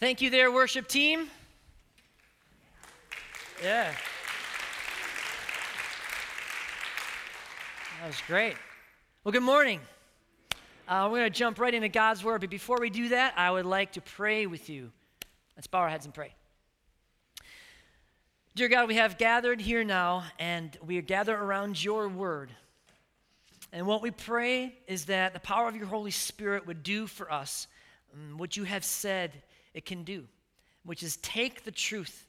Thank you, there, worship team. Yeah. That was great. Well, good morning. Uh, we're going to jump right into God's Word, but before we do that, I would like to pray with you. Let's bow our heads and pray. Dear God, we have gathered here now, and we are gathered around your Word. And what we pray is that the power of your Holy Spirit would do for us um, what you have said it can do, which is take the truth,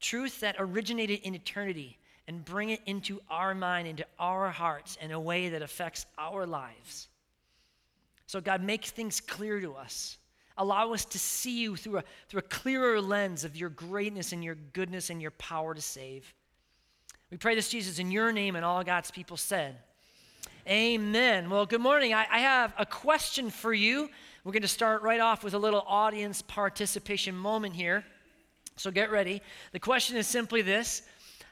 truth that originated in eternity, and bring it into our mind, into our hearts in a way that affects our lives. So, God, make things clear to us. Allow us to see you through a, through a clearer lens of your greatness and your goodness and your power to save. We pray this, Jesus, in your name, and all God's people said. Amen. Well, good morning. I, I have a question for you. We're going to start right off with a little audience participation moment here. So get ready. The question is simply this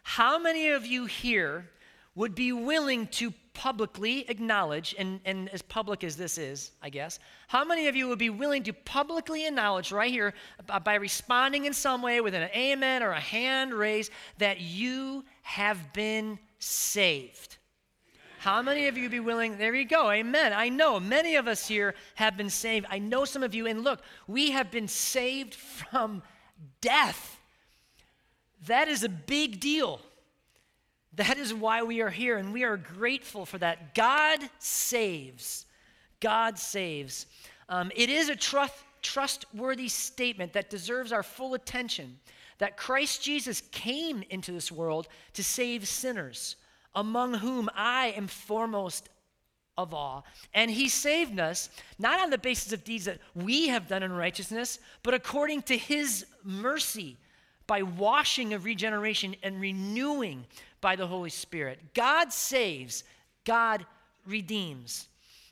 How many of you here would be willing to publicly acknowledge, and, and as public as this is, I guess, how many of you would be willing to publicly acknowledge right here by responding in some way with an amen or a hand raised that you have been saved? How many of you be willing? There you go. Amen. I know many of us here have been saved. I know some of you, and look, we have been saved from death. That is a big deal. That is why we are here, and we are grateful for that. God saves. God saves. Um, it is a trust, trustworthy statement that deserves our full attention that Christ Jesus came into this world to save sinners among whom I am foremost of all. And he saved us not on the basis of deeds that we have done in righteousness, but according to his mercy by washing of regeneration and renewing by the Holy Spirit. God saves, God redeems.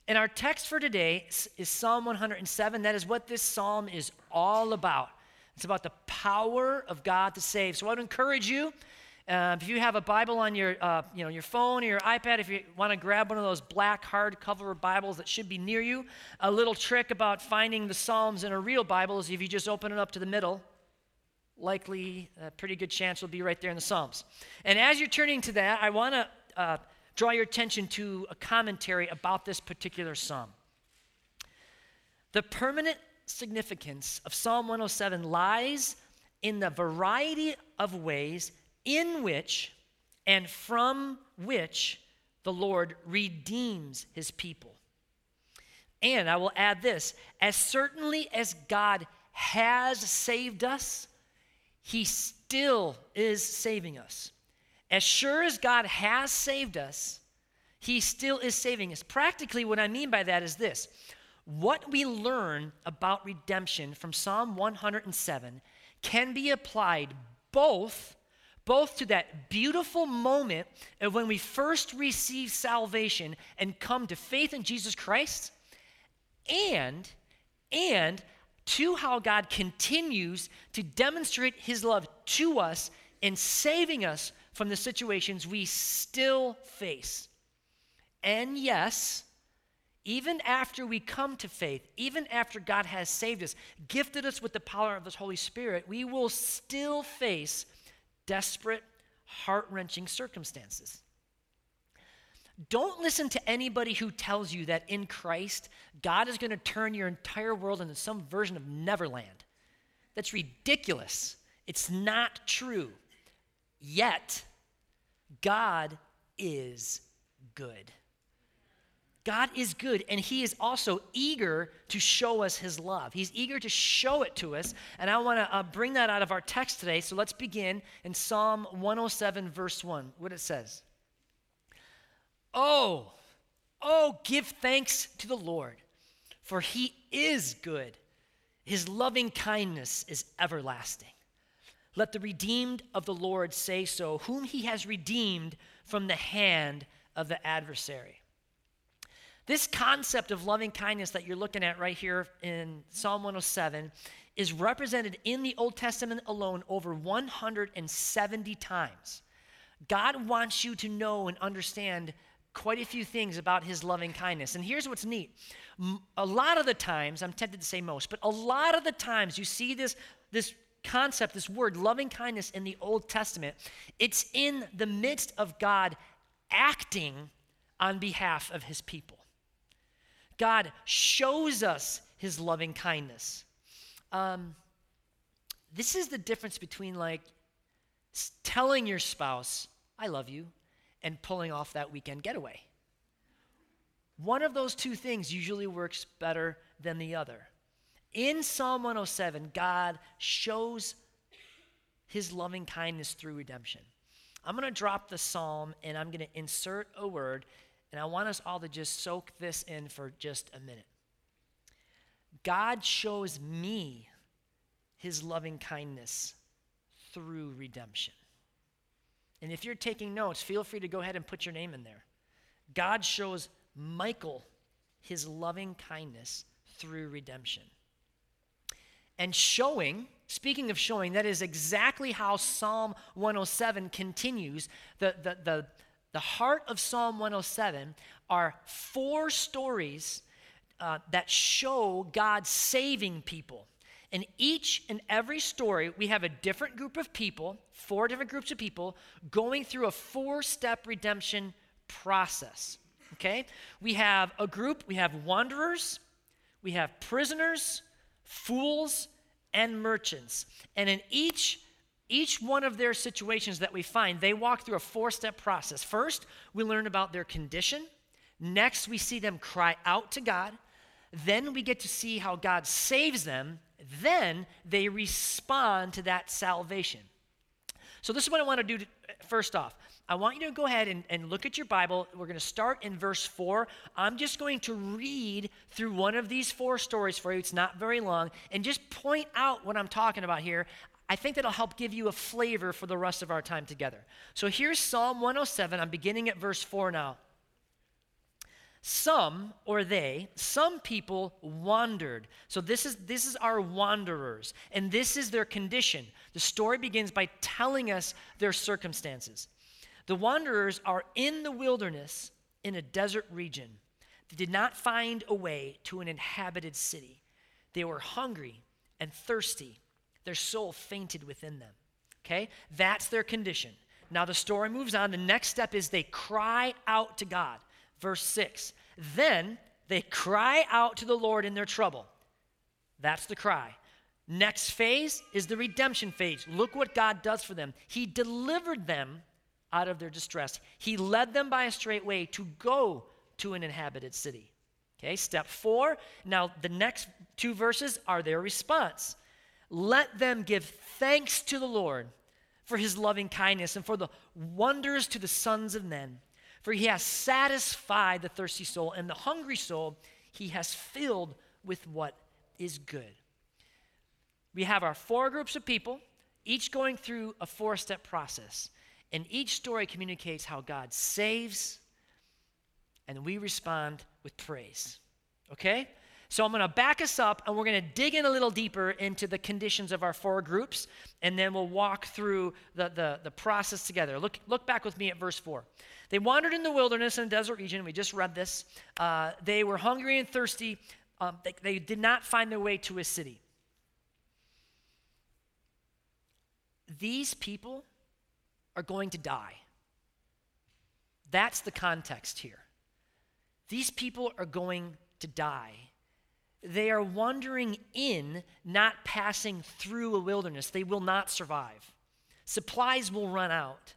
And our text for today is Psalm 107. That is what this psalm is all about. It's about the power of God to save. So I would encourage you uh, if you have a Bible on your, uh, you know, your phone or your iPad, if you want to grab one of those black hardcover Bibles that should be near you, a little trick about finding the Psalms in a real Bible is if you just open it up to the middle, likely a pretty good chance will be right there in the Psalms. And as you're turning to that, I want to uh, draw your attention to a commentary about this particular Psalm. The permanent significance of Psalm 107 lies in the variety of ways in which and from which the Lord redeems his people. And I will add this as certainly as God has saved us, he still is saving us. As sure as God has saved us, he still is saving us. Practically, what I mean by that is this what we learn about redemption from Psalm 107 can be applied both both to that beautiful moment of when we first receive salvation and come to faith in Jesus Christ and and to how God continues to demonstrate his love to us in saving us from the situations we still face. And yes, even after we come to faith, even after God has saved us, gifted us with the power of His Holy Spirit, we will still face desperate, heart wrenching circumstances. Don't listen to anybody who tells you that in Christ, God is going to turn your entire world into some version of Neverland. That's ridiculous. It's not true. Yet, God is good. God is good, and He is also eager to show us His love. He's eager to show it to us, and I want to uh, bring that out of our text today. So let's begin in Psalm 107, verse 1, what it says. Oh, oh, give thanks to the Lord, for He is good. His loving kindness is everlasting. Let the redeemed of the Lord say so, whom He has redeemed from the hand of the adversary. This concept of loving kindness that you're looking at right here in Psalm 107 is represented in the Old Testament alone over 170 times. God wants you to know and understand quite a few things about his loving kindness. And here's what's neat. A lot of the times, I'm tempted to say most, but a lot of the times you see this, this concept, this word, loving kindness in the Old Testament, it's in the midst of God acting on behalf of his people. God shows us his loving kindness. Um, this is the difference between like telling your spouse, I love you, and pulling off that weekend getaway. One of those two things usually works better than the other. In Psalm 107, God shows his loving kindness through redemption. I'm going to drop the psalm and I'm going to insert a word, and I want us all to just soak this in for just a minute. God shows me his loving kindness through redemption. And if you're taking notes, feel free to go ahead and put your name in there. God shows Michael his loving kindness through redemption. And showing, speaking of showing, that is exactly how Psalm 107 continues. The, the, the, the heart of Psalm 107 are four stories uh, that show God saving people. In each and every story, we have a different group of people, four different groups of people, going through a four step redemption process. Okay? We have a group, we have wanderers, we have prisoners, fools, and merchants. And in each each one of their situations that we find, they walk through a four step process. First, we learn about their condition. Next, we see them cry out to God. Then we get to see how God saves them. Then they respond to that salvation. So, this is what I want to do to, first off. I want you to go ahead and, and look at your Bible. We're going to start in verse 4. I'm just going to read through one of these four stories for you. It's not very long. And just point out what I'm talking about here. I think that'll help give you a flavor for the rest of our time together. So here's Psalm 107. I'm beginning at verse 4 now. Some, or they, some people wandered. So this is this is our wanderers, and this is their condition. The story begins by telling us their circumstances. The wanderers are in the wilderness in a desert region. They did not find a way to an inhabited city. They were hungry and thirsty. Their soul fainted within them. Okay? That's their condition. Now the story moves on. The next step is they cry out to God. Verse 6 Then they cry out to the Lord in their trouble. That's the cry. Next phase is the redemption phase. Look what God does for them. He delivered them out of their distress. He led them by a straight way to go to an inhabited city. Okay, step four. Now, the next two verses are their response. Let them give thanks to the Lord for his loving kindness and for the wonders to the sons of men. For he has satisfied the thirsty soul, and the hungry soul he has filled with what is good. We have our four groups of people, each going through a four step process. And each story communicates how God saves, and we respond with praise. Okay? So I'm going to back us up and we're going to dig in a little deeper into the conditions of our four groups, and then we'll walk through the, the, the process together. Look, look back with me at verse 4. They wandered in the wilderness and desert region. We just read this. Uh, they were hungry and thirsty. Um, they, they did not find their way to a city. These people are going to die. That's the context here. These people are going to die. They are wandering in, not passing through a wilderness. They will not survive. Supplies will run out.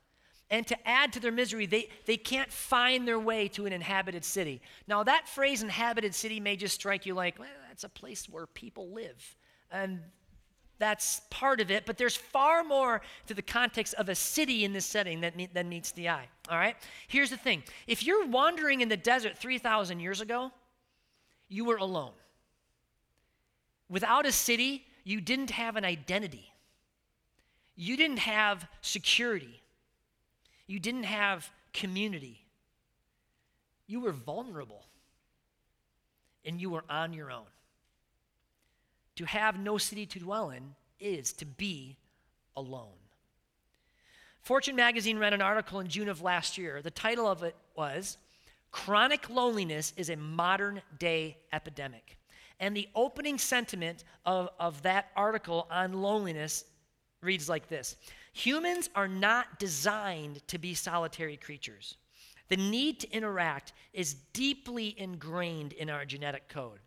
And to add to their misery, they, they can't find their way to an inhabited city. Now, that phrase, inhabited city, may just strike you like, well, that's a place where people live. And that's part of it, but there's far more to the context of a city in this setting that, that meets the eye. All right? Here's the thing if you're wandering in the desert 3,000 years ago, you were alone. Without a city, you didn't have an identity, you didn't have security, you didn't have community. You were vulnerable, and you were on your own. To have no city to dwell in is to be alone. Fortune magazine ran an article in June of last year. The title of it was Chronic loneliness is a modern day epidemic. And the opening sentiment of, of that article on loneliness reads like this Humans are not designed to be solitary creatures. The need to interact is deeply ingrained in our genetic code.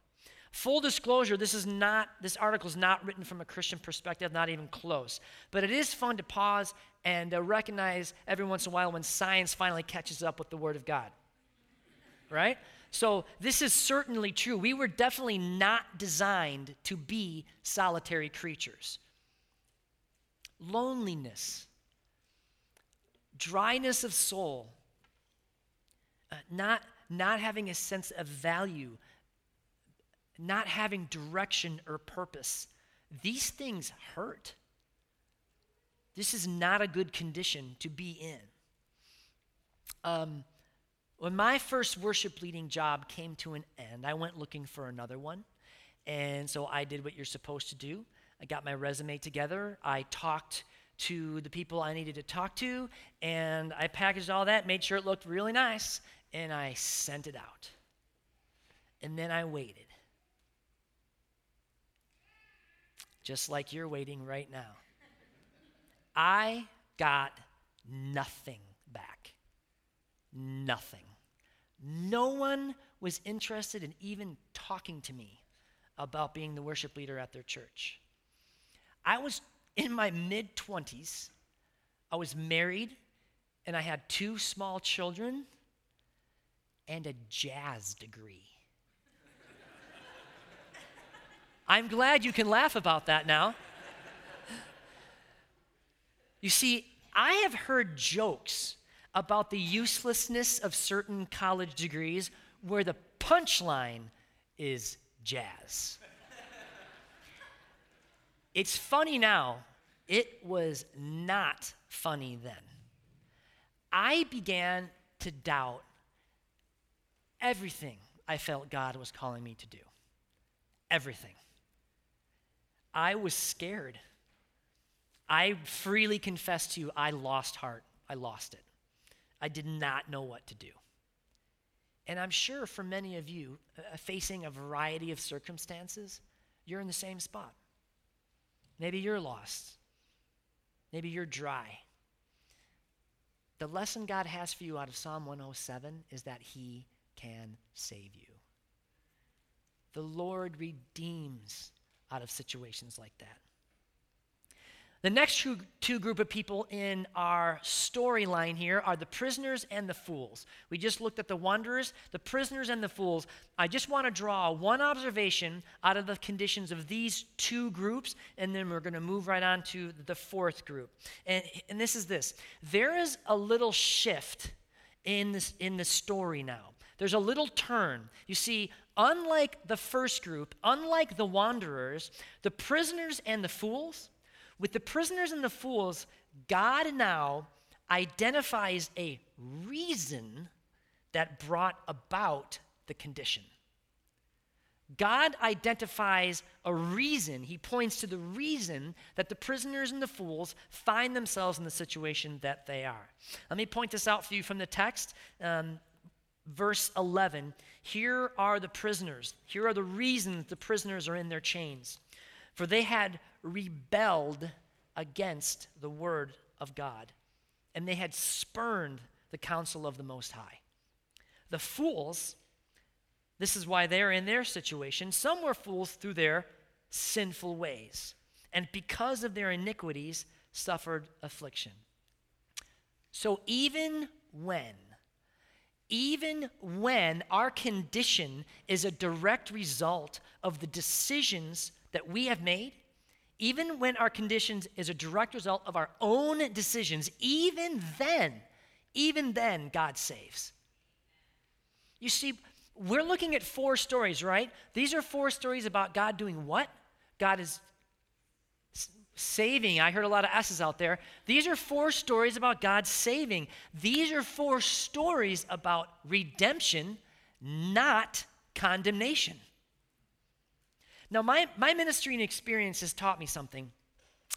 Full disclosure, this is not this article is not written from a Christian perspective, not even close. But it is fun to pause and uh, recognize every once in a while when science finally catches up with the Word of God. Right? So this is certainly true. We were definitely not designed to be solitary creatures. Loneliness, dryness of soul, uh, not, not having a sense of value, not having direction or purpose. These things hurt. This is not a good condition to be in. Um, when my first worship leading job came to an end, I went looking for another one. And so I did what you're supposed to do. I got my resume together. I talked to the people I needed to talk to, and I packaged all that, made sure it looked really nice, and I sent it out. And then I waited. Just like you're waiting right now. I got nothing back. Nothing. No one was interested in even talking to me about being the worship leader at their church. I was in my mid 20s. I was married and I had two small children and a jazz degree. I'm glad you can laugh about that now. You see, I have heard jokes about the uselessness of certain college degrees where the punchline is jazz. it's funny now, it was not funny then. I began to doubt everything I felt God was calling me to do. Everything. I was scared. I freely confess to you, I lost heart. I lost it. I did not know what to do. And I'm sure for many of you, uh, facing a variety of circumstances, you're in the same spot. Maybe you're lost. Maybe you're dry. The lesson God has for you out of Psalm 107 is that He can save you. The Lord redeems out of situations like that. The next two, two group of people in our storyline here are the prisoners and the fools. We just looked at the wanderers, the prisoners, and the fools. I just want to draw one observation out of the conditions of these two groups, and then we're going to move right on to the fourth group. And, and this is this there is a little shift in, this, in the story now. There's a little turn. You see, unlike the first group, unlike the wanderers, the prisoners and the fools, with the prisoners and the fools, God now identifies a reason that brought about the condition. God identifies a reason. He points to the reason that the prisoners and the fools find themselves in the situation that they are. Let me point this out for you from the text. Um, verse 11 Here are the prisoners. Here are the reasons the prisoners are in their chains. For they had rebelled against the word of God, and they had spurned the counsel of the Most High. The fools, this is why they're in their situation, some were fools through their sinful ways, and because of their iniquities, suffered affliction. So even when, even when our condition is a direct result of the decisions that we have made, even when our conditions is a direct result of our own decisions, even then, even then, God saves. You see, we're looking at four stories, right? These are four stories about God doing what? God is saving. I heard a lot of S's out there. These are four stories about God saving. These are four stories about redemption, not condemnation. Now, my, my ministry and experience has taught me something.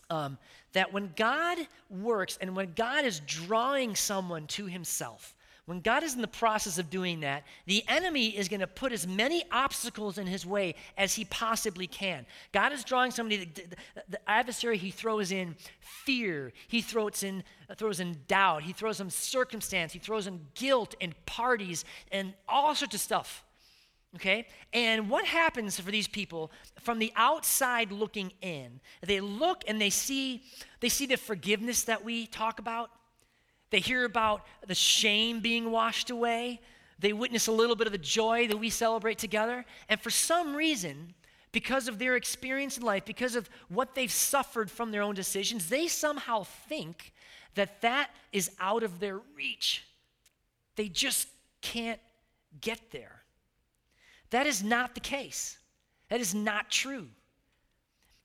Um, that when God works and when God is drawing someone to himself, when God is in the process of doing that, the enemy is going to put as many obstacles in his way as he possibly can. God is drawing somebody, the, the adversary, he throws in fear, he throws in, throws in doubt, he throws in circumstance, he throws in guilt and parties and all sorts of stuff. Okay? And what happens for these people from the outside looking in? They look and they see they see the forgiveness that we talk about. They hear about the shame being washed away. They witness a little bit of the joy that we celebrate together. And for some reason, because of their experience in life, because of what they've suffered from their own decisions, they somehow think that that is out of their reach. They just can't get there. That is not the case. That is not true.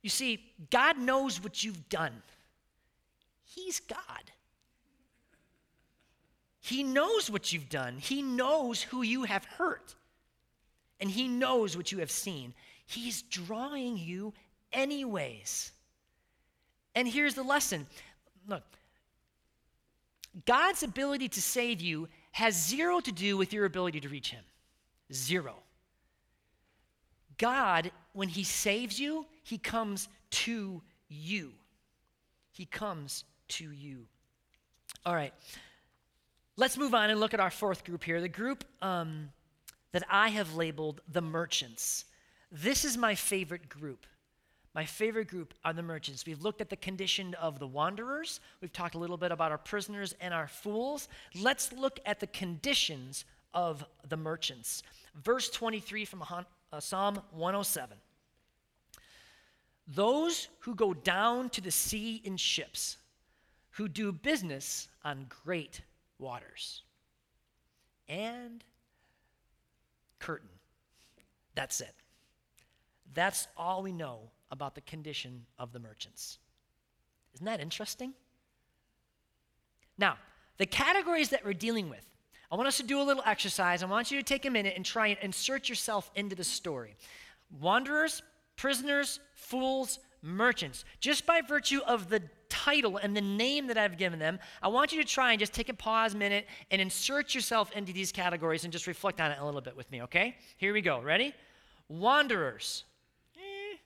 You see, God knows what you've done, He's God. He knows what you've done. He knows who you have hurt. And He knows what you have seen. He's drawing you anyways. And here's the lesson look, God's ability to save you has zero to do with your ability to reach Him. Zero. God, when He saves you, He comes to you. He comes to you. All right. Let's move on and look at our fourth group here the group um, that I have labeled the merchants. This is my favorite group. My favorite group are the merchants. We've looked at the condition of the wanderers. We've talked a little bit about our prisoners and our fools. Let's look at the conditions of the merchants. Verse 23 from uh, Psalm 107. Those who go down to the sea in ships, who do business on great waters. And curtain. That's it. That's all we know about the condition of the merchants. Isn't that interesting? Now, the categories that we're dealing with, I want us to do a little exercise. I want you to take a minute and try and insert yourself into the story. Wanderers, prisoners, fools, merchants. Just by virtue of the title and the name that I've given them, I want you to try and just take a pause minute and insert yourself into these categories and just reflect on it a little bit with me, okay? Here we go. Ready? Wanderers. Eh,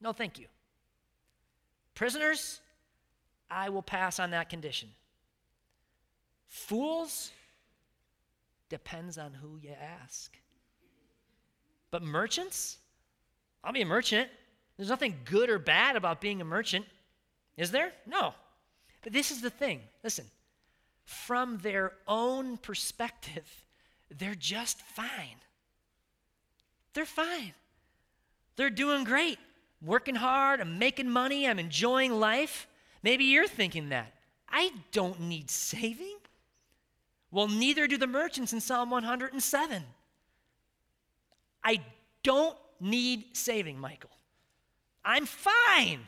no, thank you. Prisoners, I will pass on that condition. Fools, depends on who you ask. But merchants, I'll be a merchant. There's nothing good or bad about being a merchant. Is there? No. But this is the thing. Listen, from their own perspective, they're just fine. They're fine. They're doing great, working hard, I'm making money, I'm enjoying life. Maybe you're thinking that. I don't need saving. Well, neither do the merchants in Psalm 107. I don't need saving, Michael. I'm fine.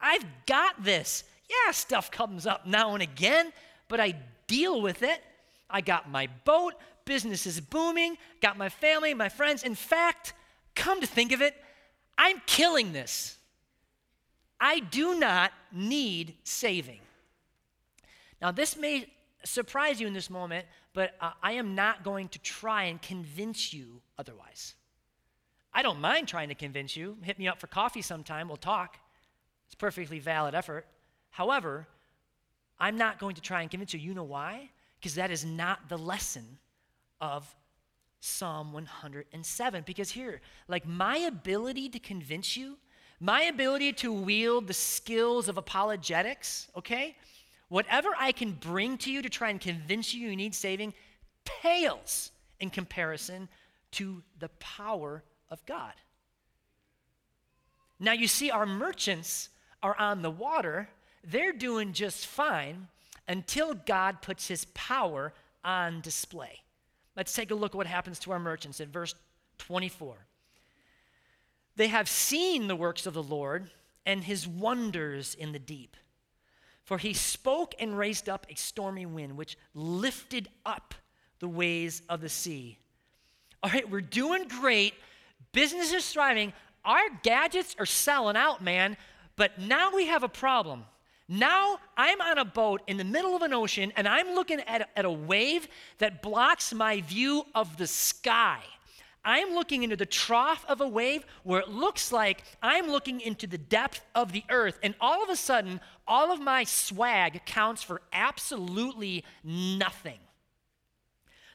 I've got this. Yeah, stuff comes up now and again, but I deal with it. I got my boat, business is booming, got my family, my friends. In fact, come to think of it, I'm killing this. I do not need saving. Now, this may surprise you in this moment, but uh, I am not going to try and convince you otherwise. I don't mind trying to convince you. Hit me up for coffee sometime, we'll talk. It's perfectly valid effort. However, I'm not going to try and convince you. You know why? Because that is not the lesson of Psalm 107. Because here, like my ability to convince you, my ability to wield the skills of apologetics, okay? Whatever I can bring to you to try and convince you you need saving pales in comparison to the power of God. Now, you see, our merchants are on the water, they're doing just fine until God puts his power on display. Let's take a look at what happens to our merchants in verse 24. They have seen the works of the Lord and his wonders in the deep. For he spoke and raised up a stormy wind, which lifted up the waves of the sea. All right, we're doing great. Business is thriving. Our gadgets are selling out, man. But now we have a problem Now I'm on a boat in the middle of an ocean and I'm looking at, at a wave that blocks my view of the sky. I'm looking into the trough of a wave where it looks like I'm looking into the depth of the earth. And all of a sudden, all of my swag counts for absolutely nothing.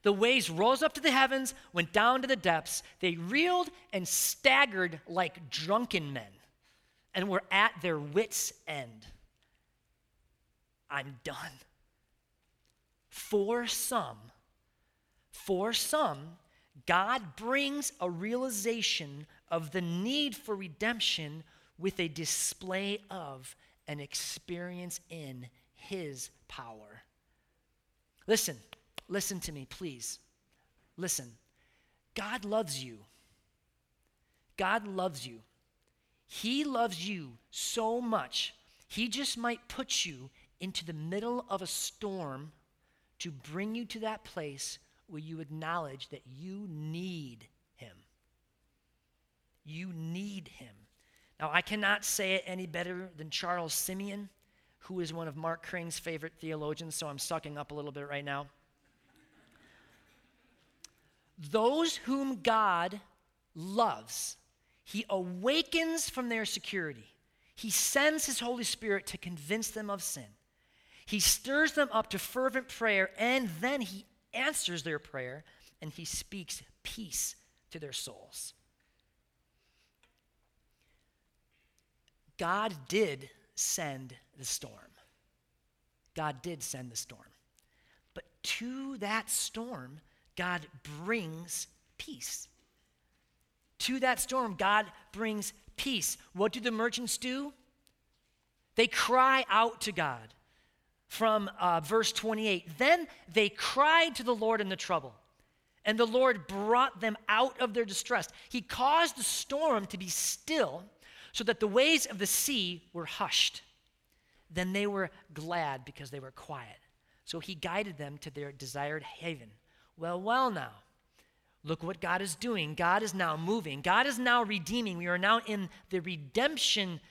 The waves rose up to the heavens, went down to the depths. They reeled and staggered like drunken men and were at their wits' end. I'm done. For some, for some, God brings a realization of the need for redemption with a display of an experience in His power. Listen, listen to me, please. Listen. God loves you. God loves you. He loves you so much, He just might put you into the middle of a storm to bring you to that place where you acknowledge that you need him. You need him. Now, I cannot say it any better than Charles Simeon, who is one of Mark Crane's favorite theologians, so I'm sucking up a little bit right now. Those whom God loves, he awakens from their security. He sends his Holy Spirit to convince them of sin. He stirs them up to fervent prayer, and then he answers their prayer and he speaks peace to their souls. God did send the storm. God did send the storm. But to that storm, God brings peace. To that storm, God brings peace. What do the merchants do? They cry out to God from uh, verse 28. Then they cried to the Lord in the trouble, and the Lord brought them out of their distress. He caused the storm to be still so that the waves of the sea were hushed. Then they were glad because they were quiet. So he guided them to their desired haven. Well, well, now. Look what God is doing. God is now moving. God is now redeeming. We are now in the redemption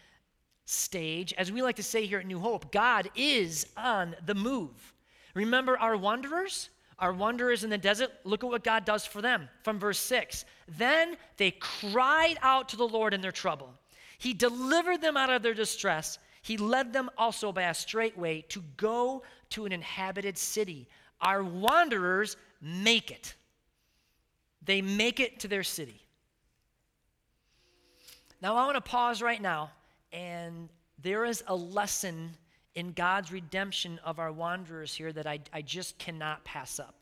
stage, as we like to say here at New Hope, God is on the move. Remember our wanderers? Our wanderers in the desert, look at what God does for them from verse 6. Then they cried out to the Lord in their trouble. He delivered them out of their distress. He led them also by a straight way to go to an inhabited city. Our wanderers make it. They make it to their city. Now, I want to pause right now and there is a lesson in God's redemption of our wanderers here that I, I just cannot pass up.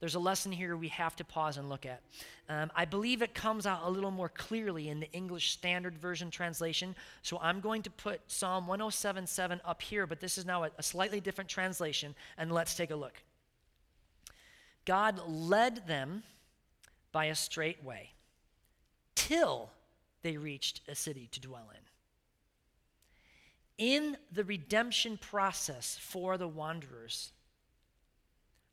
There's a lesson here we have to pause and look at. Um, I believe it comes out a little more clearly in the English Standard Version translation. So I'm going to put Psalm 107.7 up here, but this is now a, a slightly different translation, and let's take a look. God led them by a straight way till they reached a city to dwell in in the redemption process for the wanderers,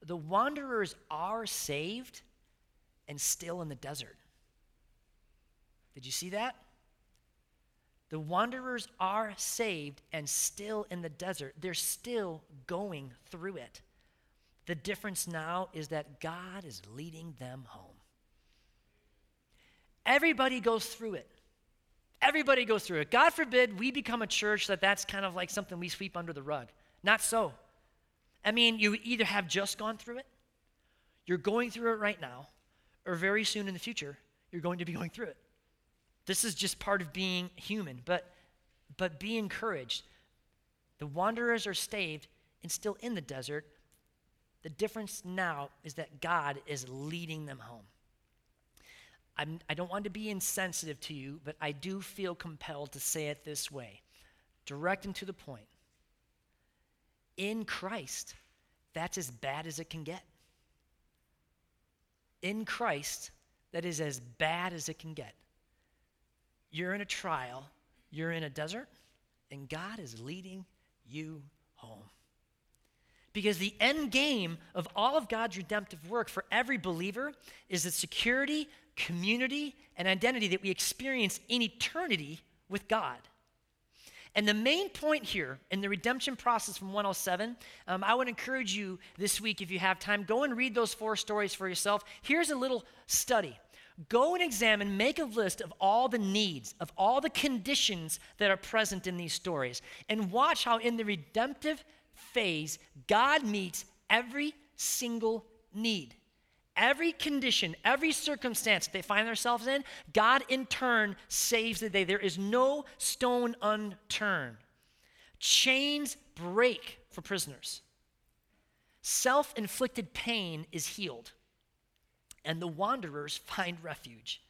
the wanderers are saved and still in the desert. Did you see that? The wanderers are saved and still in the desert. They're still going through it. The difference now is that God is leading them home. Everybody goes through it. Everybody goes through it. God forbid we become a church that that's kind of like something we sweep under the rug. Not so. I mean, you either have just gone through it, you're going through it right now, or very soon in the future, you're going to be going through it. This is just part of being human, but but be encouraged. The wanderers are staved and still in the desert. The difference now is that God is leading them home. I'm, I do not want to be insensitive to you, but I do feel compelled to say it this way direct and to the point. In Christ, that's as bad as it can get. In Christ, that is as bad as it can get. You're in a trial, you're in a desert, and God is leading you home. Because the end game of all of God's redemptive work for every believer is the security, community, and identity that we experience in eternity with God. And the main point here in the redemption process from 107, um, I would encourage you this week, if you have time, go and read those four stories for yourself. Here's a little study. Go and examine, make a list of all the needs, of all the conditions that are present in these stories, and watch how in the redemptive phase, God meets every single need. Every condition, every circumstance that they find themselves in, God in turn saves the day. There is no stone unturned. Chains break for prisoners. Self inflicted pain is healed, and the wanderers find refuge.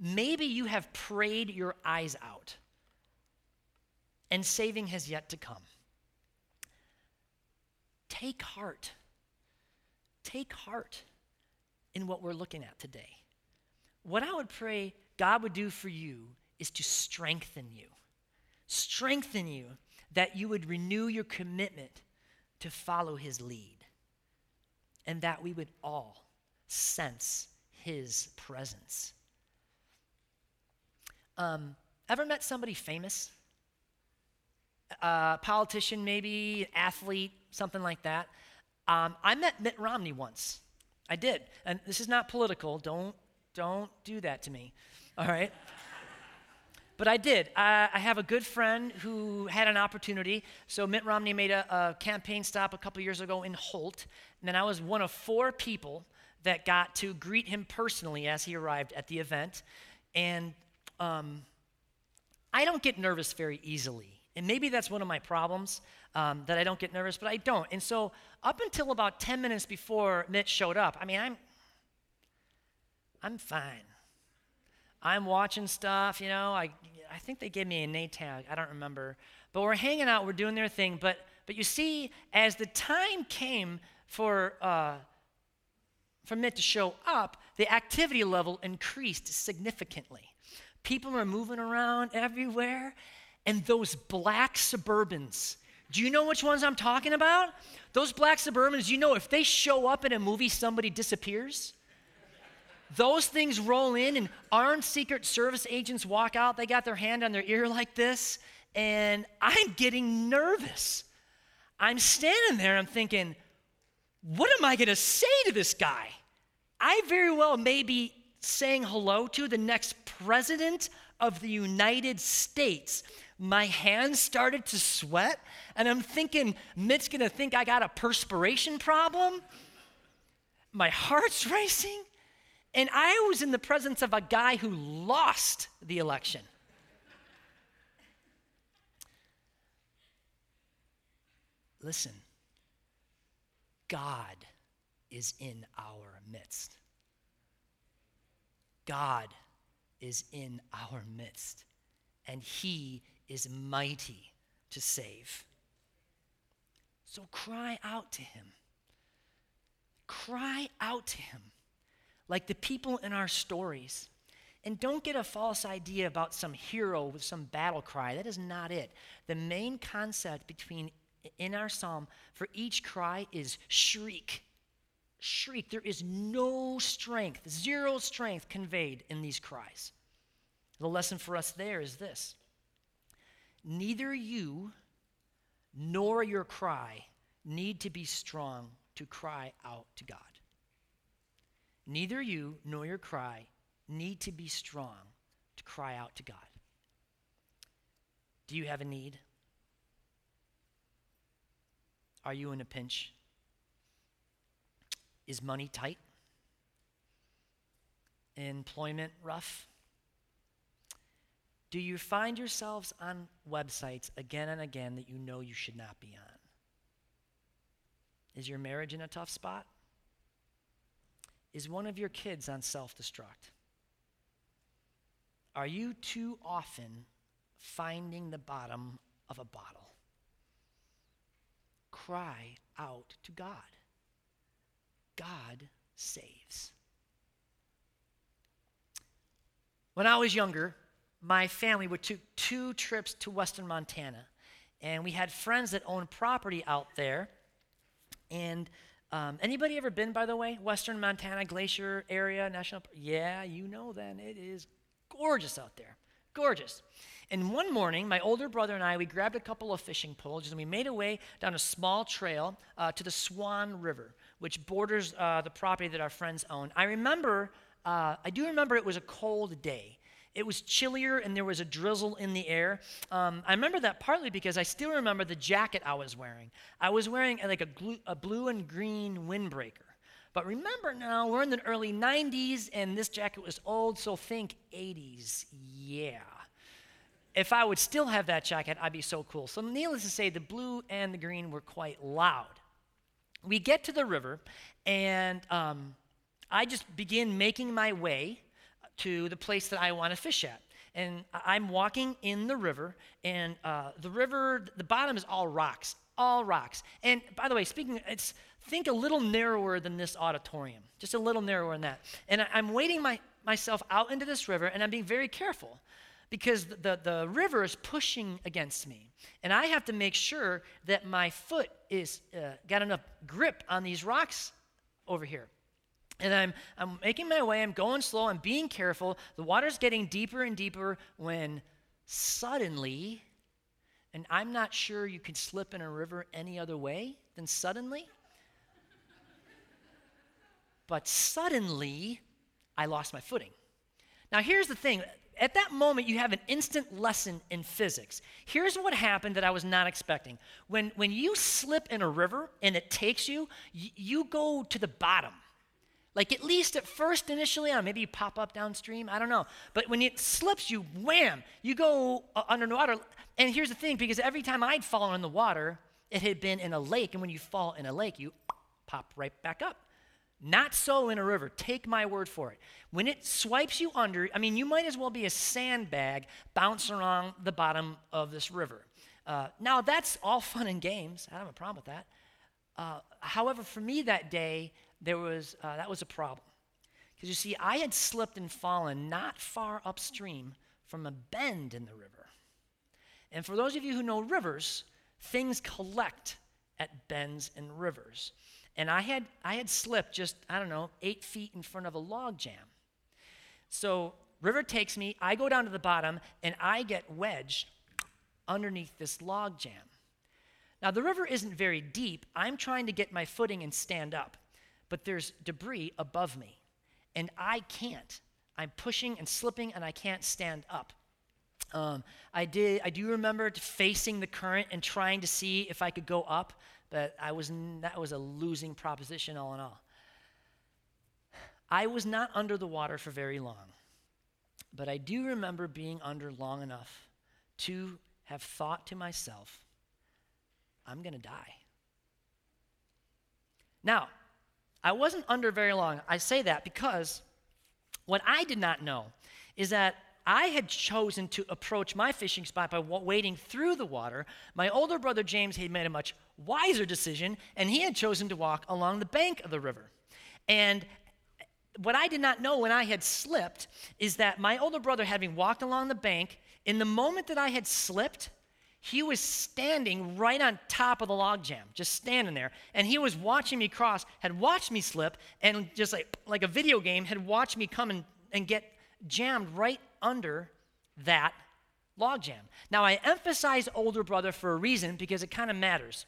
Maybe you have prayed your eyes out, and saving has yet to come. Take heart take heart in what we're looking at today. What I would pray God would do for you is to strengthen you. Strengthen you that you would renew your commitment to follow his lead. And that we would all sense his presence. Um, ever met somebody famous? A politician, maybe, athlete, something like that. Um, I met Mitt Romney once. I did. And this is not political. Don't, don't do that to me. All right? but I did. I, I, have a good friend who had an opportunity. So Mitt Romney made a, a campaign stop a couple years ago in Holt. And then I was one of four people that got to greet him personally as he arrived at the event. And um, I don't get nervous very easily. And maybe that's one of my problems um, that I don't get nervous, but I don't. And so, up until about 10 minutes before Mitt showed up, I mean, I'm, I'm fine. I'm watching stuff, you know. I, I think they gave me a name tag. I don't remember. But we're hanging out, we're doing their thing. But, but you see, as the time came for, uh, for Mitt to show up, the activity level increased significantly. People are moving around everywhere, and those black Suburbans do you know which ones I'm talking about? Those black Suburbans, you know, if they show up in a movie, somebody disappears. Those things roll in, and armed Secret Service agents walk out. They got their hand on their ear like this, and I'm getting nervous. I'm standing there, I'm thinking, what am I going to say to this guy? I very well may be saying hello to the next president of the United States my hands started to sweat, and I'm thinking, Mitt's gonna think I got a perspiration problem. My heart's racing, and I was in the presence of a guy who lost the election. Listen, God is in our midst. God is in our midst, and He is mighty to save. So cry out to him. Cry out to him like the people in our stories. And don't get a false idea about some hero with some battle cry. That is not it. The main concept between in our psalm for each cry is shriek. Shriek. There is no strength, zero strength conveyed in these cries. The lesson for us there is this Neither you nor your cry need to be strong to cry out to God. Neither you nor your cry need to be strong to cry out to God. Do you have a need? Are you in a pinch? Is money tight? Employment rough? Do you find yourselves on websites again and again that you know you should not be on? Is your marriage in a tough spot? Is one of your kids on self destruct? Are you too often finding the bottom of a bottle? Cry out to God. God saves. When I was younger, my family would took two trips to western Montana. And we had friends that owned property out there. And um, anybody ever been, by the way, western Montana Glacier area, national? Yeah, you know then. It is gorgeous out there. Gorgeous. And one morning, my older brother and I, we grabbed a couple of fishing poles and we made our way down a small trail uh, to the Swan River, which borders uh, the property that our friends own. I remember, uh, I do remember it was a cold day. It was chillier and there was a drizzle in the air. Um, I remember that partly because I still remember the jacket I was wearing. I was wearing like a, glue, a blue and green windbreaker. But remember now, we're in the early 90s and this jacket was old, so think 80s. Yeah. If I would still have that jacket, I'd be so cool. So, needless to say, the blue and the green were quite loud. We get to the river, and um, I just begin making my way to the place that I want to fish at. And I'm walking in the river, and uh, the river, the bottom is all rocks, all rocks. And by the way, speaking, it's think a little narrower than this auditorium, just a little narrower than that. And I, am wading my, myself out into this river, and I'm being very careful because the, the, the river is pushing against me. And I have to make sure that my foot is uh, got enough grip on these rocks over here. And I'm, I'm making my way, I'm going slow, I'm being careful. The water's getting deeper and deeper when suddenly, and I'm not sure you can slip in a river any other way than suddenly, but suddenly I lost my footing. Now, here's the thing at that moment, you have an instant lesson in physics. Here's what happened that I was not expecting. When, when you slip in a river and it takes you, you, you go to the bottom. Like at least at first, initially, on maybe you pop up downstream, I don't know. But when it slips you, wham, you go uh, under the water. And here's the thing because every time I'd fallen in the water, it had been in a lake. And when you fall in a lake, you pop right back up. Not so in a river. Take my word for it. When it swipes you under, I mean, you might as well be a sandbag bouncing around the bottom of this river. Uh, now, that's all fun and games. I don't have a problem with that. Uh, however, for me that day, there was, uh, that was a problem. Because you see, I had slipped and fallen not far upstream from a bend in the river. And for those of you who know rivers, things collect at bends and rivers. And I had, I had slipped just, I don't know, eight feet in front of a log jam. So, river takes me, I go down to the bottom, and I get wedged underneath this log jam. Now, the river isn't very deep. I'm trying to get my footing and stand up but there's debris above me, and I can't. I'm pushing and slipping, and I can't stand up. Um, I did. I do remember facing the current and trying to see if I could go up, but I was that was a losing proposition all in all. I was not under the water for very long, but I do remember being under long enough to have thought to myself, "I'm going to die." Now, I wasn't under very long. I say that because what I did not know is that I had chosen to approach my fishing spot by wading through the water. My older brother James had made a much wiser decision, and he had chosen to walk along the bank of the river. And what I did not know when I had slipped is that my older brother, having walked along the bank, in the moment that I had slipped, he was standing right on top of the logjam, just standing there. And he was watching me cross, had watched me slip, and just like, like a video game, had watched me come and, and get jammed right under that logjam. Now, I emphasize older brother for a reason because it kind of matters.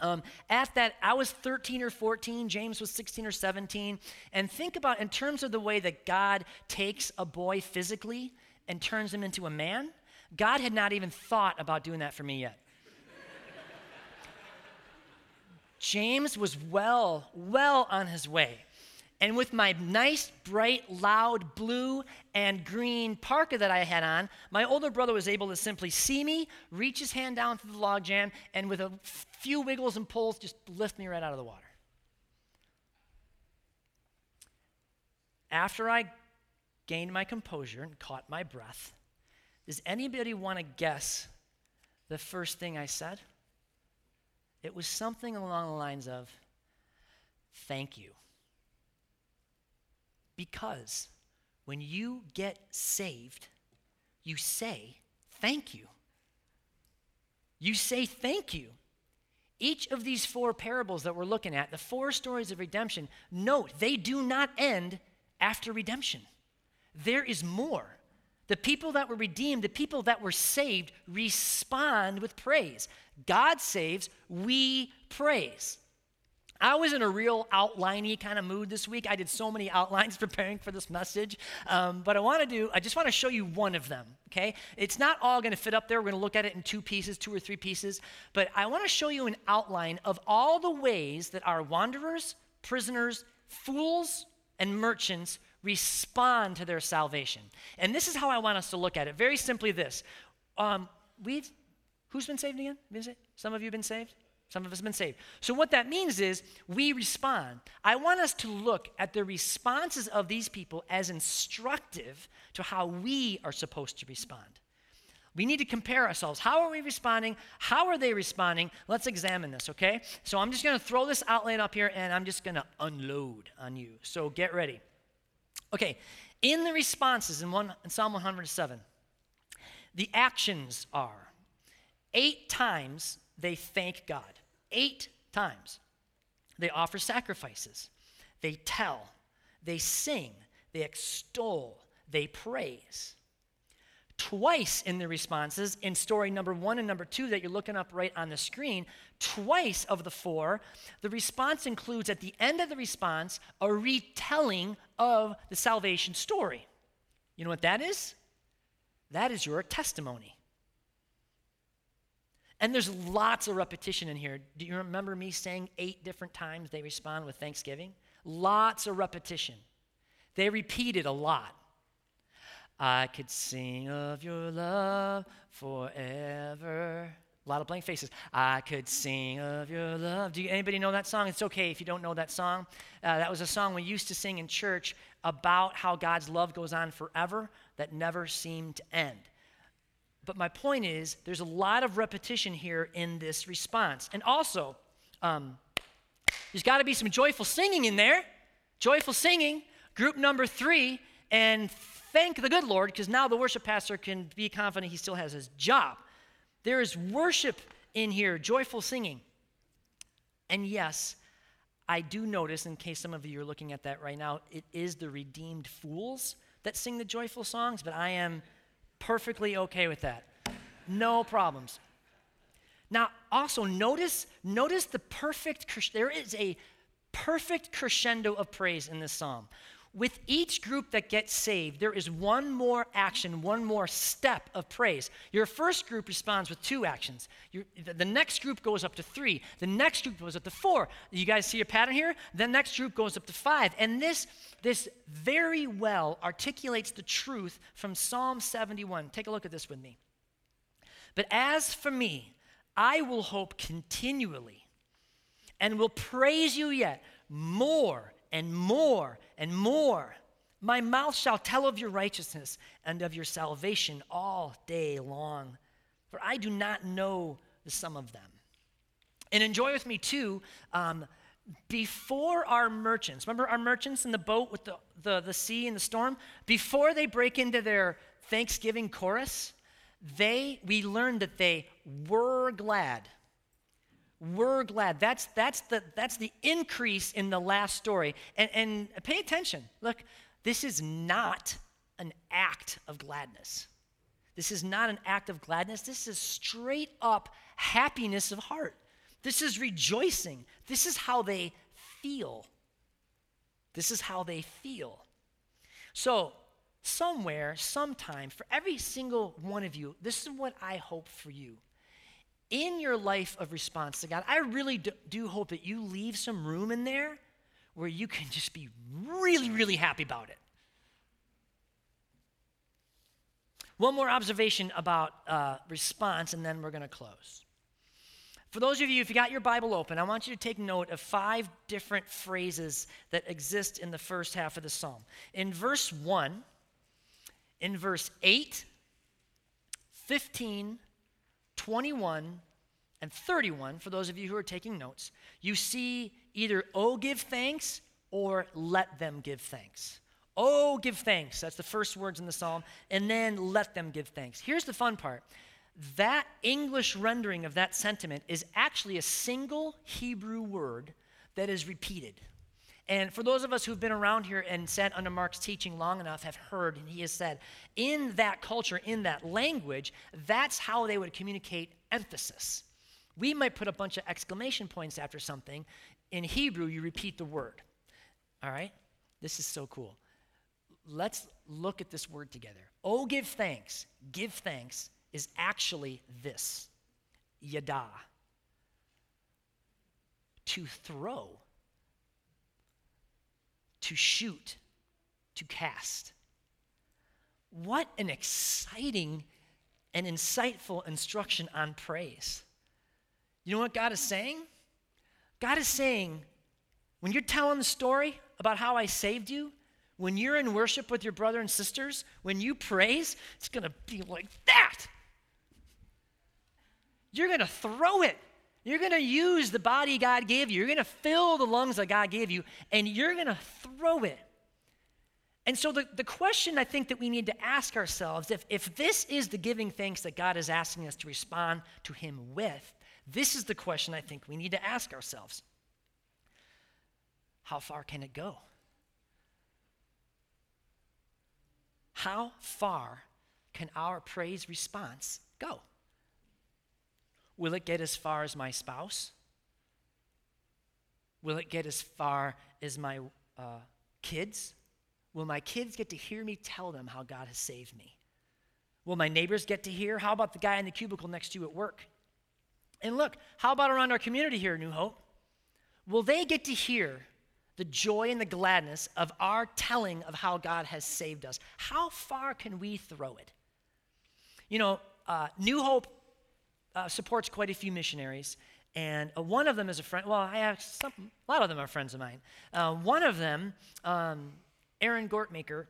Um, at that, I was 13 or 14, James was 16 or 17. And think about, in terms of the way that God takes a boy physically and turns him into a man, God had not even thought about doing that for me yet. James was well, well on his way. And with my nice, bright, loud blue and green parka that I had on, my older brother was able to simply see me, reach his hand down through the log jam, and with a few wiggles and pulls, just lift me right out of the water. After I gained my composure and caught my breath, does anybody want to guess the first thing I said? It was something along the lines of, Thank you. Because when you get saved, you say, Thank you. You say, Thank you. Each of these four parables that we're looking at, the four stories of redemption, note they do not end after redemption. There is more. The people that were redeemed, the people that were saved, respond with praise. God saves, we praise. I was in a real outliney kind of mood this week. I did so many outlines preparing for this message, um, but I want to do. I just want to show you one of them. Okay, it's not all going to fit up there. We're going to look at it in two pieces, two or three pieces. But I want to show you an outline of all the ways that our wanderers, prisoners, fools, and merchants respond to their salvation. And this is how I want us to look at it. Very simply, this: um, we've who's been saved again? Some of you have been saved. Some of us have been saved. So, what that means is we respond. I want us to look at the responses of these people as instructive to how we are supposed to respond. We need to compare ourselves. How are we responding? How are they responding? Let's examine this, okay? So, I'm just going to throw this outline up here and I'm just going to unload on you. So, get ready. Okay, in the responses in, one, in Psalm 107, the actions are eight times they thank God. Eight times. They offer sacrifices. They tell. They sing. They extol. They praise. Twice in the responses, in story number one and number two that you're looking up right on the screen, twice of the four, the response includes at the end of the response a retelling of the salvation story. You know what that is? That is your testimony. And there's lots of repetition in here. Do you remember me saying eight different times they respond with thanksgiving? Lots of repetition. They repeat it a lot. I could sing of your love forever. A lot of blank faces. I could sing of your love. Do you, anybody know that song? It's okay if you don't know that song. Uh, that was a song we used to sing in church about how God's love goes on forever that never seemed to end. But my point is, there's a lot of repetition here in this response. And also, um, there's got to be some joyful singing in there. Joyful singing, group number three, and thank the good Lord, because now the worship pastor can be confident he still has his job. There is worship in here, joyful singing. And yes, I do notice, in case some of you are looking at that right now, it is the redeemed fools that sing the joyful songs, but I am Perfectly okay with that. No problems. Now, also notice notice the perfect there is a perfect crescendo of praise in this psalm. With each group that gets saved, there is one more action, one more step of praise. Your first group responds with two actions. Your, the next group goes up to three. The next group goes up to four. You guys see a pattern here? The next group goes up to five. And this, this very well articulates the truth from Psalm 71. Take a look at this with me. But as for me, I will hope continually and will praise you yet more and more and more. My mouth shall tell of your righteousness and of your salvation all day long, for I do not know the sum of them. And enjoy with me too, um, before our merchants, remember our merchants in the boat with the, the, the sea and the storm? Before they break into their Thanksgiving chorus, they we learned that they were glad we're glad. That's, that's, the, that's the increase in the last story. And, and pay attention. Look, this is not an act of gladness. This is not an act of gladness. This is straight up happiness of heart. This is rejoicing. This is how they feel. This is how they feel. So, somewhere, sometime, for every single one of you, this is what I hope for you in your life of response to God, I really do, hope that you leave some room in there where you can just be really, really happy about it. One more observation about uh, response, and then we're going to close. For those of you, if you got your Bible open, I want you to take note of five different phrases that exist in the first half of the psalm. In verse 1, in verse 8, 15, 21 and 31, for those of you who are taking notes, you see either, oh, give thanks, or let them give thanks. Oh, give thanks. That's the first words in the psalm. And then let them give thanks. Here's the fun part that English rendering of that sentiment is actually a single Hebrew word that is repeated. And for those of us who've been around here and sat under Mark's teaching long enough, have heard, and he has said, in that culture, in that language, that's how they would communicate emphasis. We might put a bunch of exclamation points after something. In Hebrew, you repeat the word. All right? This is so cool. Let's look at this word together. Oh, give thanks. Give thanks is actually this yada. To throw, to shoot, to cast. What an exciting and insightful instruction on praise. You know what God is saying? God is saying, when you're telling the story about how I saved you, when you're in worship with your brother and sisters, when you praise, it's going to be like that. You're going to throw it. You're going to use the body God gave you. You're going to fill the lungs that God gave you, and you're going to throw it. And so, the, the question I think that we need to ask ourselves if, if this is the giving thanks that God is asking us to respond to Him with, this is the question I think we need to ask ourselves How far can it go? How far can our praise response go? Will it get as far as my spouse? Will it get as far as my uh, kids? Will my kids get to hear me tell them how God has saved me? Will my neighbors get to hear? How about the guy in the cubicle next to you at work? And look, how about around our community here, New Hope? Will they get to hear the joy and the gladness of our telling of how God has saved us. How far can we throw it? You know, uh, New Hope uh, supports quite a few missionaries, and uh, one of them is a friend. Well, I have some, a lot of them are friends of mine. Uh, one of them, um, Aaron Gortmaker,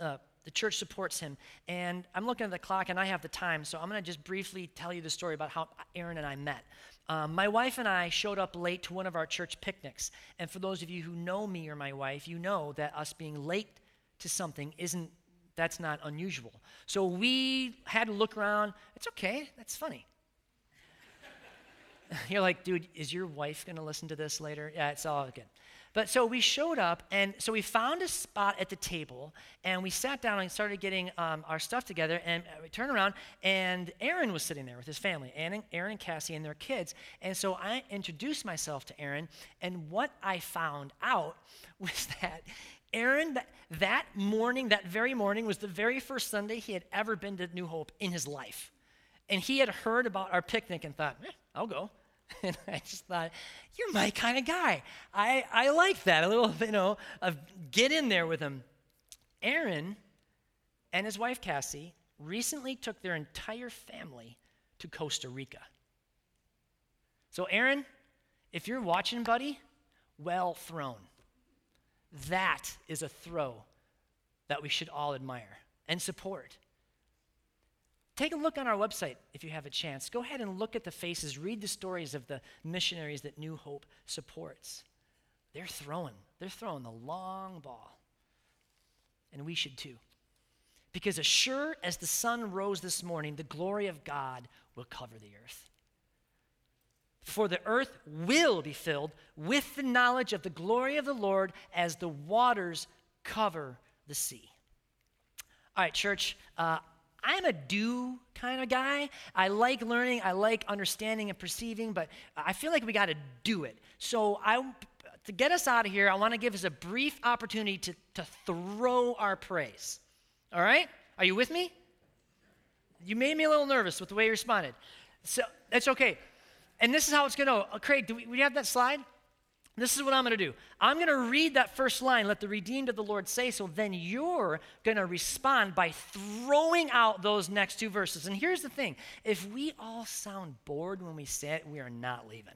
uh, the church supports him. And I'm looking at the clock and I have the time, so I'm going to just briefly tell you the story about how Aaron and I met. Um, my wife and I showed up late to one of our church picnics. And for those of you who know me or my wife, you know that us being late to something isn't, that's not unusual. So we had to look around. It's okay, that's funny. You're like, dude, is your wife going to listen to this later? Yeah, it's all good. But so we showed up, and so we found a spot at the table, and we sat down and started getting um, our stuff together. And we turned around, and Aaron was sitting there with his family, Aaron, Aaron and Cassie and their kids. And so I introduced myself to Aaron, and what I found out was that Aaron, that, that morning, that very morning, was the very first Sunday he had ever been to New Hope in his life. And he had heard about our picnic and thought, eh, I'll go. And I just thought, you're my kind of guy. I, I like that, a little, you know, of get in there with him. Aaron and his wife Cassie recently took their entire family to Costa Rica. So, Aaron, if you're watching, buddy, well thrown. That is a throw that we should all admire and support. Take a look on our website if you have a chance. Go ahead and look at the faces, read the stories of the missionaries that New Hope supports. They're throwing, they're throwing the long ball. And we should too. Because as sure as the sun rose this morning, the glory of God will cover the earth. For the earth will be filled with the knowledge of the glory of the Lord as the waters cover the sea. All right, church, uh, I'm a do kind of guy. I like learning, I like understanding and perceiving, but I feel like we got to do it. So I to get us out of here, I want to give us a brief opportunity to, to throw our praise. All right? Are you with me? You made me a little nervous with the way you responded. So that's okay. And this is how it's going to. Uh, Craig, do we, we have that slide? This is what I'm going to do. I'm going to read that first line, let the redeemed of the Lord say so. Then you're going to respond by throwing out those next two verses. And here's the thing if we all sound bored when we say it, we are not leaving.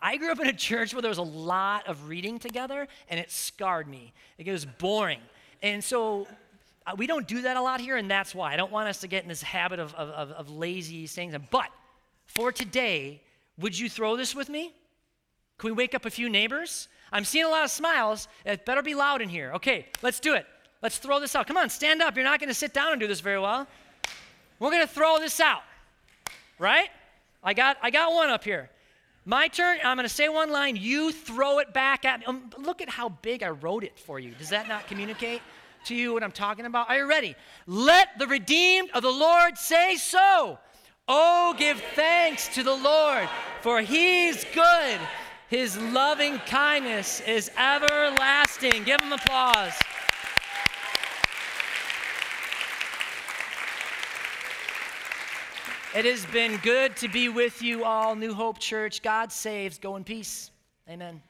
I grew up in a church where there was a lot of reading together, and it scarred me. It was boring. And so uh, we don't do that a lot here, and that's why. I don't want us to get in this habit of, of, of, of lazy saying. But for today, would you throw this with me? Can we wake up a few neighbors? I'm seeing a lot of smiles. It better be loud in here. Okay, let's do it. Let's throw this out. Come on, stand up. You're not going to sit down and do this very well. We're going to throw this out. Right? I got I got one up here. My turn. I'm going to say one line. You throw it back at me. Um, look at how big I wrote it for you. Does that not communicate to you what I'm talking about? Are you ready? Let the redeemed of the Lord say so. Oh, give thanks to the Lord, for he's good. His loving kindness is everlasting. Give him applause. It has been good to be with you all, New Hope Church. God saves. Go in peace. Amen.